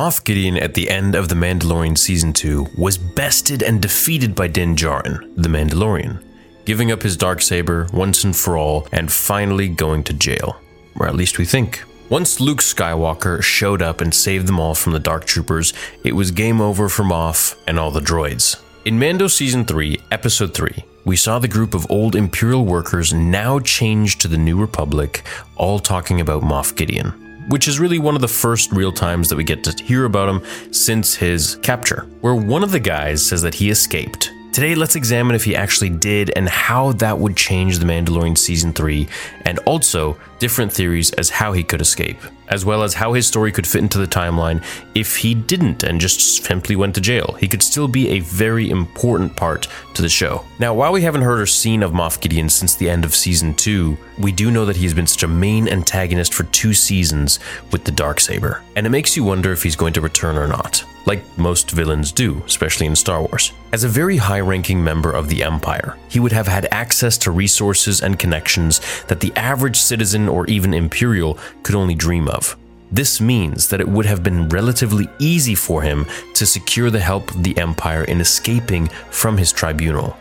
Moff Gideon at the end of The Mandalorian Season 2 was bested and defeated by Din Djarin, the Mandalorian, giving up his dark saber once and for all and finally going to jail. Or at least we think. Once Luke Skywalker showed up and saved them all from the Dark Troopers, it was game over for Moff and all the droids. In Mando Season 3, Episode 3, we saw the group of old Imperial workers now changed to the New Republic, all talking about Moff Gideon, which is really one of the first real times that we get to hear about him since his capture, where one of the guys says that he escaped Today, let's examine if he actually did and how that would change The Mandalorian Season 3, and also different theories as how he could escape, as well as how his story could fit into the timeline if he didn't and just simply went to jail. He could still be a very important part to the show. Now, while we haven't heard or seen of Moff Gideon since the end of Season 2, we do know that he's been such a main antagonist for two seasons with the Dark Saber, and it makes you wonder if he's going to return or not like most villains do, especially in Star Wars. As a very high ranking member of the Empire, he would have had access to resources and connections that the average citizen or even Imperial could only dream of. This means that it would have been relatively easy for him to secure the help of the Empire in escaping from his tribunal.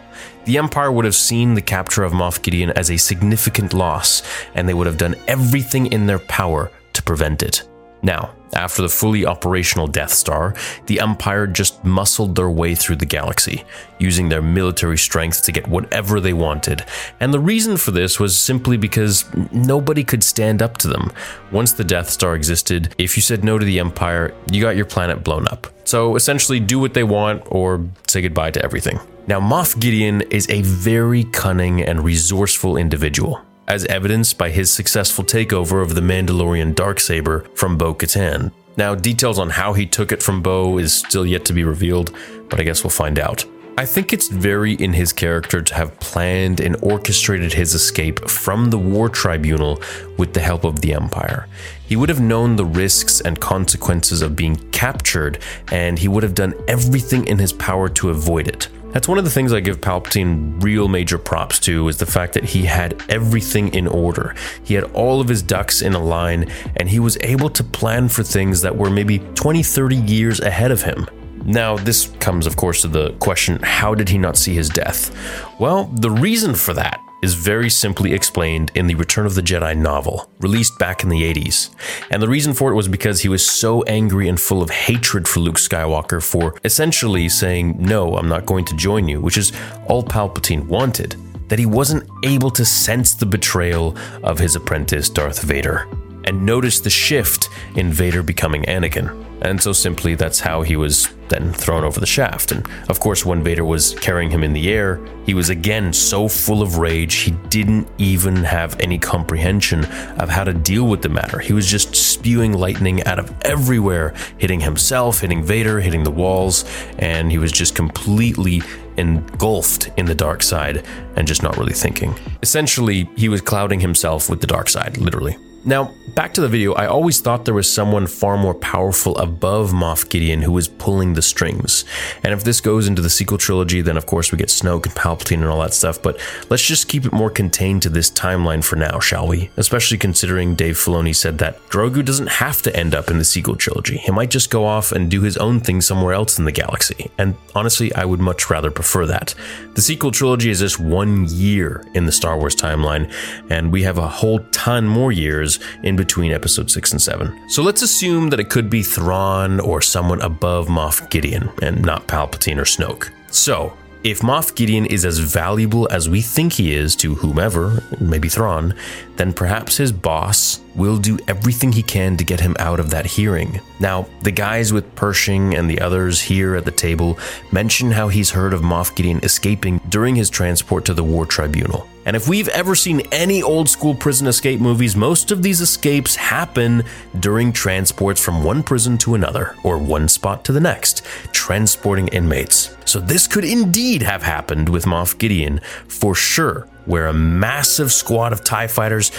The Empire would have seen the capture of Moff Gideon as a significant loss, and they would have done everything in their power to prevent it. Now, after the fully operational Death Star, the Empire just muscled their way through the galaxy, using their military strength to get whatever they wanted. And the reason for this was simply because nobody could stand up to them. Once the Death Star existed, if you said no to the Empire, you got your planet blown up. So essentially, do what they want or say goodbye to everything. Now, Moff Gideon is a very cunning and resourceful individual as evidenced by his successful takeover of the Mandalorian Darksaber from Bo Katan. Now, details on how he took it from Bo is still yet to be revealed, but I guess we'll find out. I think it's very in his character to have planned and orchestrated his escape from the War Tribunal with the help of the Empire. He would have known the risks and consequences of being captured, and he would have done everything in his power to avoid it. That's one of the things I give Palpatine real major props to is the fact that he had everything in order. He had all of his ducks in a line and he was able to plan for things that were maybe 20, 30 years ahead of him. Now, this comes, of course, to the question how did he not see his death? Well, the reason for that is very simply explained in the Return of the Jedi novel, released back in the 80s. And the reason for it was because he was so angry and full of hatred for Luke Skywalker for essentially saying, No, I'm not going to join you, which is all Palpatine wanted, that he wasn't able to sense the betrayal of his apprentice, Darth Vader, and notice the shift in Vader becoming Anakin. And so simply that's how he was then thrown over the shaft. And of course, when Vader was carrying him in the air, he was again so full of rage, he didn't even have any comprehension of how to deal with the matter. He was just spewing lightning out of everywhere, hitting himself, hitting Vader, hitting the walls, and he was just completely engulfed in the dark side and just not really thinking. Essentially, he was clouding himself with the dark side, literally. Now, back to the video, I always thought there was someone far more powerful above Moff Gideon who was pulling the strings. And if this goes into the sequel trilogy, then of course we get Snoke and Palpatine and all that stuff, but let's just keep it more contained to this timeline for now, shall we? Especially considering Dave Filoni said that Grogu doesn't have to end up in the sequel trilogy. He might just go off and do his own thing somewhere else in the galaxy. And honestly, I would much rather prefer that. The sequel trilogy is just one year in the Star Wars timeline, and we have a whole ton more years years in between episode 6 and 7. So let's assume that it could be Thrawn or someone above Moff Gideon and not Palpatine or Snoke. So, if Moff Gideon is as valuable as we think he is to whomever, maybe Thrawn, then perhaps his boss will do everything he can to get him out of that hearing. Now, the guys with Pershing and the others here at the table mention how he's heard of Moff Gideon escaping during his transport to the War Tribunal. And if we've ever seen any old school prison escape movies, most of these escapes happen during transports from one prison to another, or one spot to the next, transporting inmates. So this could indeed have happened with Moff Gideon, for sure where a massive squad of TIE fighters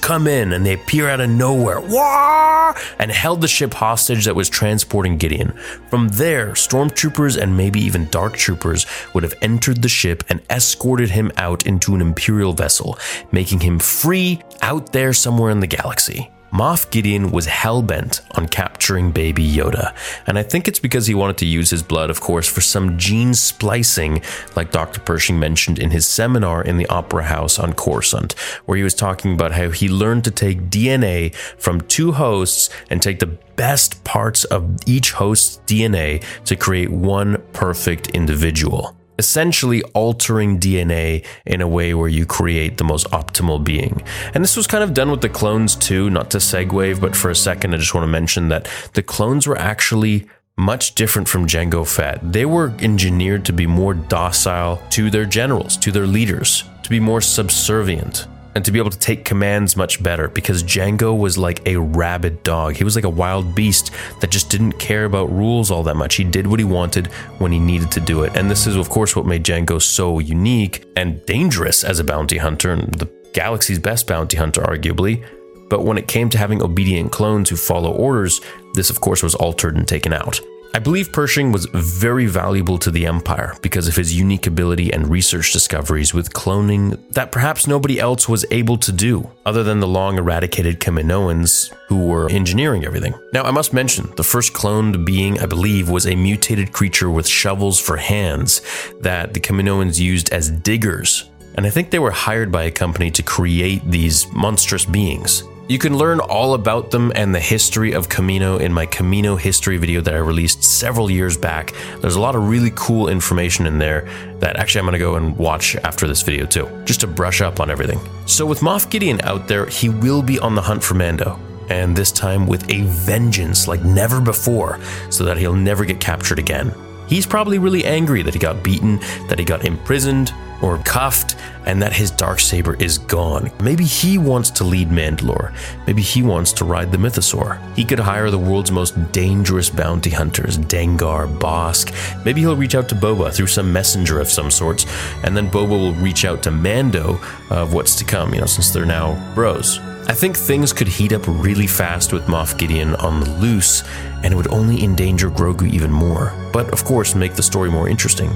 come in and they appear out of nowhere and held the ship hostage that was transporting Gideon. From there, stormtroopers and maybe even dark troopers would have entered the ship and escorted him out into an Imperial vessel, making him free out there somewhere in the galaxy. Moff Gideon was hell-bent on capturing baby Yoda. And I think it's because he wanted to use his blood, of course, for some gene splicing, like Dr. Pershing mentioned in his seminar in the Opera House on Coruscant, where he was talking about how he learned to take DNA from two hosts and take the best parts of each host's DNA to create one perfect individual essentially altering DNA in a way where you create the most optimal being. And this was kind of done with the clones too, not to segue, but for a second, I just want to mention that the clones were actually much different from Jango Fett. They were engineered to be more docile to their generals, to their leaders, to be more subservient and to be able to take commands much better because Jango was like a rabid dog. He was like a wild beast that just didn't care about rules all that much. He did what he wanted when he needed to do it. And this is, of course, what made Jango so unique and dangerous as a bounty hunter and the galaxy's best bounty hunter, arguably. But when it came to having obedient clones who follow orders, this, of course, was altered and taken out. I believe Pershing was very valuable to the Empire because of his unique ability and research discoveries with cloning that perhaps nobody else was able to do, other than the long eradicated Kaminoans who were engineering everything. Now, I must mention, the first cloned being, I believe, was a mutated creature with shovels for hands that the Kaminoans used as diggers. And I think they were hired by a company to create these monstrous beings. You can learn all about them and the history of Kamino in my Kamino history video that I released several years back. There's a lot of really cool information in there that actually I'm going to go and watch after this video too, just to brush up on everything. So with Moff Gideon out there, he will be on the hunt for Mando and this time with a vengeance like never before, so that he'll never get captured again. He's probably really angry that he got beaten, that he got imprisoned, or cuffed and that his dark saber is gone. Maybe he wants to lead Mandalore. Maybe he wants to ride the Mythosaur. He could hire the world's most dangerous bounty hunters, Dengar, Bossk. Maybe he'll reach out to Boba through some messenger of some sorts, and then Boba will reach out to Mando of what's to come, you know, since they're now bros. I think things could heat up really fast with Moff Gideon on the loose, and it would only endanger Grogu even more, but of course make the story more interesting.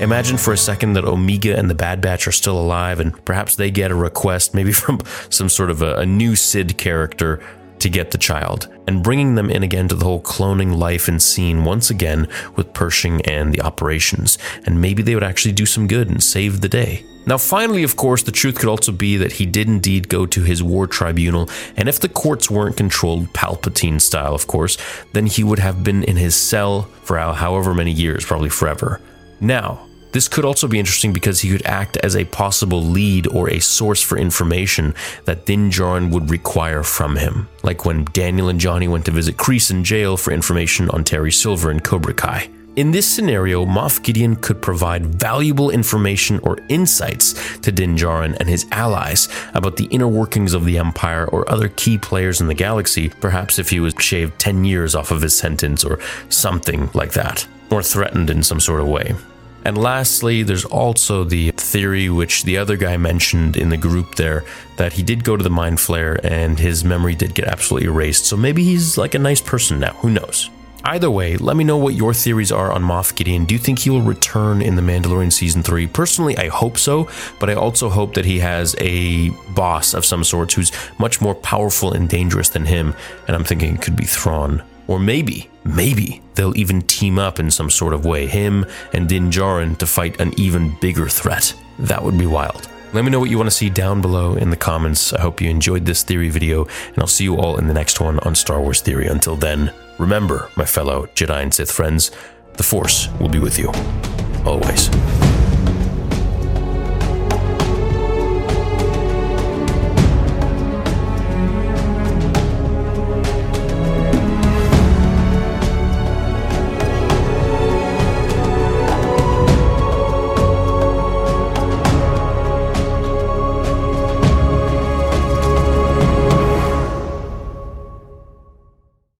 Imagine for a second that Omega and the Bad Batch are still alive, and perhaps they get a request, maybe from some sort of a, a new Cid character, to get the child, and bringing them in again to the whole cloning life and scene once again with Pershing and the operations, and maybe they would actually do some good and save the day. Now, finally, of course, the truth could also be that he did indeed go to his war tribunal, and if the courts weren't controlled Palpatine style, of course, then he would have been in his cell for however many years, probably forever. Now, this could also be interesting because he could act as a possible lead or a source for information that Din Djarin would require from him, like when Daniel and Johnny went to visit Kreese in jail for information on Terry Silver and Cobra Kai. In this scenario, Moff Gideon could provide valuable information or insights to Din Djarin and his allies about the inner workings of the Empire or other key players in the galaxy, perhaps if he was shaved 10 years off of his sentence or something like that, or threatened in some sort of way. And lastly, there's also the theory, which the other guy mentioned in the group there, that he did go to the Mind Flayer and his memory did get absolutely erased. So maybe he's like a nice person now. Who knows? Either way, let me know what your theories are on Moff Gideon. Do you think he will return in The Mandalorian Season 3? Personally, I hope so, but I also hope that he has a boss of some sorts who's much more powerful and dangerous than him, and I'm thinking it could be Thrawn. Or maybe, maybe they'll even team up in some sort of way, him and Din Djarin, to fight an even bigger threat. That would be wild. Let me know what you want to see down below in the comments. I hope you enjoyed this theory video, and I'll see you all in the next one on Star Wars Theory. Until then, remember, my fellow Jedi and Sith friends, the Force will be with you. Always.